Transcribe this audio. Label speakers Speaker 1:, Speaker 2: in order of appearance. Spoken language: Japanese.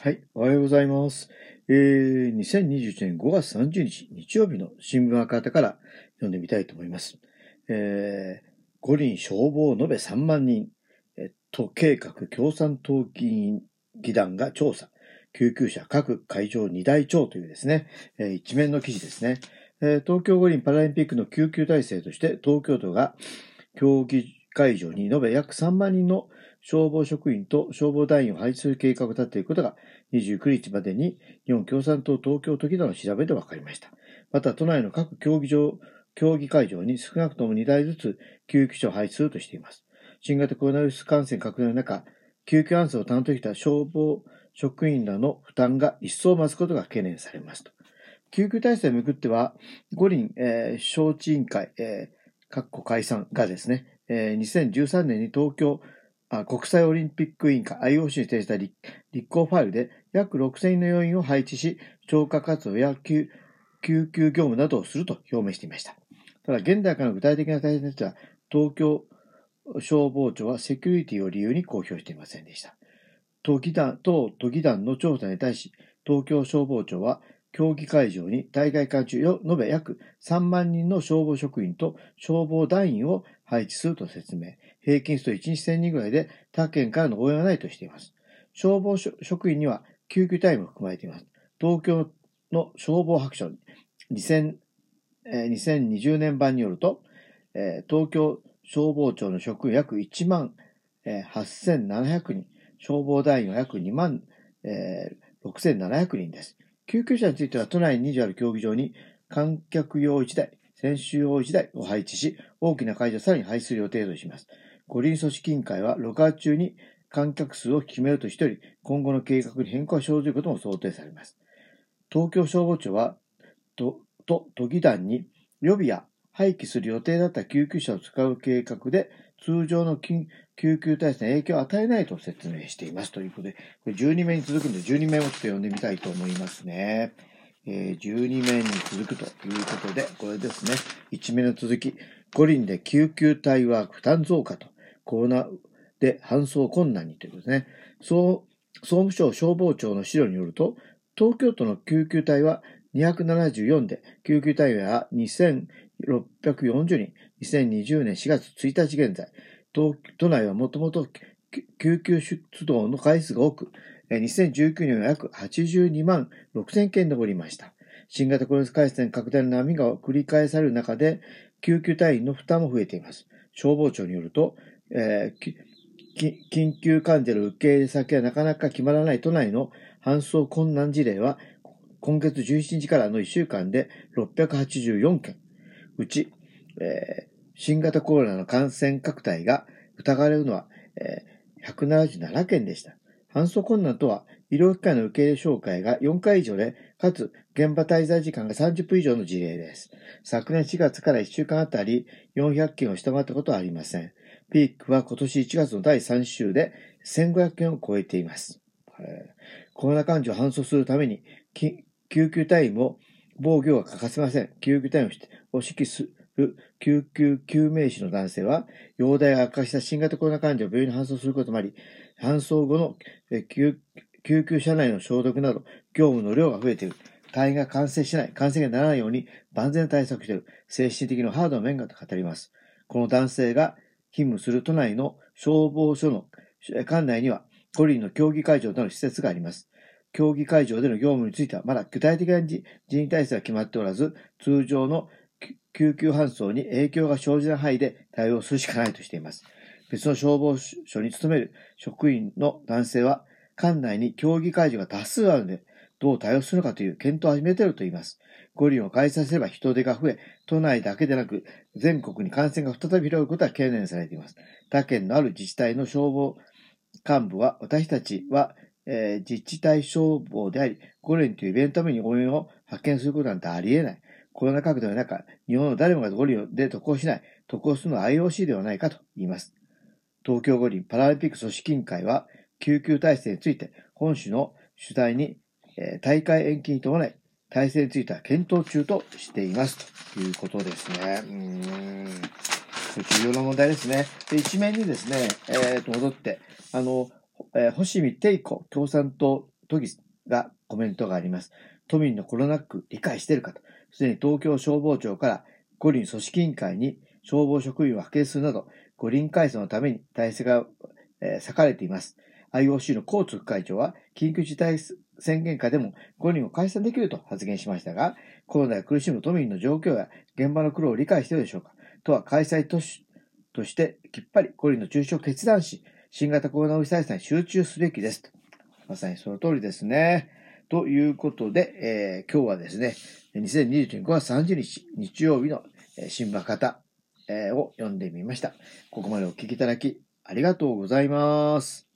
Speaker 1: はい、おはようございます。えー、2021年5月30日日曜日の新聞赤旗から読んでみたいと思います。えー、五輪消防延べ3万人、え都計画共産党議員議団が調査、救急車各会場2台超というですね、えー一面の記事ですね。えー東京五輪パラリンピックの救急体制として東京都が競技会場に延べ約3万人の消防職員と消防団員を配置する計画を立てていることが29日までに日本共産党東京都議団の調べで分かりました。また都内の各競技場、競技会場に少なくとも2台ずつ救急車を配置するとしています。新型コロナウイルス感染拡大の中、救急搬送を担当した消防職員らの負担が一層増すことが懸念されますと。救急体制をめぐっては、五輪、えー招致委員会、えー、かっこ解散がですね、えー2013年に東京あ国際オリンピック委員会 IOC に提出した立候補ファイルで約6000人の要員を配置し、消火活動や救救急業務などをすると表明していました。ただ、現代からの具体的な対策については、東京消防庁はセキュリティを理由に公表していませんでした。都議団当都議団の調査に対し、東京消防庁は、競技会場に大会間中延べ約3万人の消防職員と消防団員を配置すると説明。平均すると1日1000人ぐらいで他県からの応援はないとしています。消防職員には救急隊員も含まれています。東京の消防白書2000、えー2020年版によると、えー東京消防庁の職員約1万、えー8700人、消防団員は約2万、えー6700人です。救急車については都内に20ある競技場に観客用1台、選手用1台を配置し、大きな会場さらに配置する予定とします。五輪組織委員会は6月中に観客数を決めるとしており、今後の計画に変更が生じることも想定されます。東京消防庁は、と、と都議団に予備や廃棄する予定だった救急車を使う計画で、通常の救急体制に影響を与えないと説明しています。ということで、これ12名に続くんで、12名をちょっと読んでみたいと思いますね。えー12名に続くということで、これですね。1名の続き。五輪で救急隊は負担増加と、コロナで搬送困難にということですね。総務省消防庁の資料によると、東京都の救急隊は274で、救急隊員は2640人、2020年4月1日現在、都内はもともと救急出動の回数が多く、2019年は約82万6000件に上りました。新型コロナ感染拡大の波が繰り返される中で、救急隊員の負担も増えています。消防庁によると、えー緊急患者の受け入れ先がなかなか決まらない都内の搬送困難事例は、今月17日からの1週間で684件。うち、えー新型コロナの感染拡大が疑われるのは、えー177件でした。搬送困難とは、医療機関の受け入れ紹介が4回以上で、かつ現場滞在時間が30分以上の事例です。昨年4月から1週間あたり400件を下回ったことはありません。ピークは今年1月の第3週で1500件を超えています。コロナ患者を搬送するために、救急隊員も防御が欠かせません。救急隊員を指揮する救急救命士の男性は、容体が悪化した新型コロナ患者を病院に搬送することもあり、搬送後の救急車内の消毒など、業務の量が増えている。隊員が感染しない、感染がならないように万全対策している。精神的なハードな面がと語ります。この男性が勤務する都内の消防署の管内には、五輪の競技会場との施設があります。競技会場での業務については、まだ具体的な人員体制は決まっておらず、通常の救急搬送に影響が生じない範囲で対応するしかないとしています。別の消防署に勤める職員の男性は、館内に競技会場が多数あるので、どう対応するのかという検討を始めていると言います。五輪を開催すれば人手が増え、都内だけでなく、全国に感染が再び広がることは懸念されています。他県のある自治体の消防幹部は、私たちは、えー自治体消防であり、五連というイベントのために応援を派遣することなんてありえない。コロナ拡大の中、日本の誰もが五輪で渡航しない、渡航するのは IOC ではないかと言います。東京五輪パラリンピック組織委員会は、救急体制について、本種の取材に、えー大会延期に伴い、体制については検討中としています。ということですね。うん。これ重要な問題ですね。で、一面にですね、えーと、戻って、あの、えー星見貞子共産党都議がコメントがあります。都民のコロナ区理解してるかと、すでに東京消防庁から五輪組織委員会に消防職員を派遣するなど、五輪改装のために体制が、えー、割かれています。IOC のコーツ副会長は、緊急事態宣言下でも五輪を解散できると発言しましたが、コロナで苦しむ都民の状況や現場の苦労を理解しているでしょうか都は開催都市としてきっぱり五輪の中止を決断し、新型コロナウイルス対策に集中すべきですと。まさにその通りですね。ということで、えー、今日はですね、2021年5月30日、日曜日の新聞方、え、を読んでみました。ここまでお聞きいただき、ありがとうございます。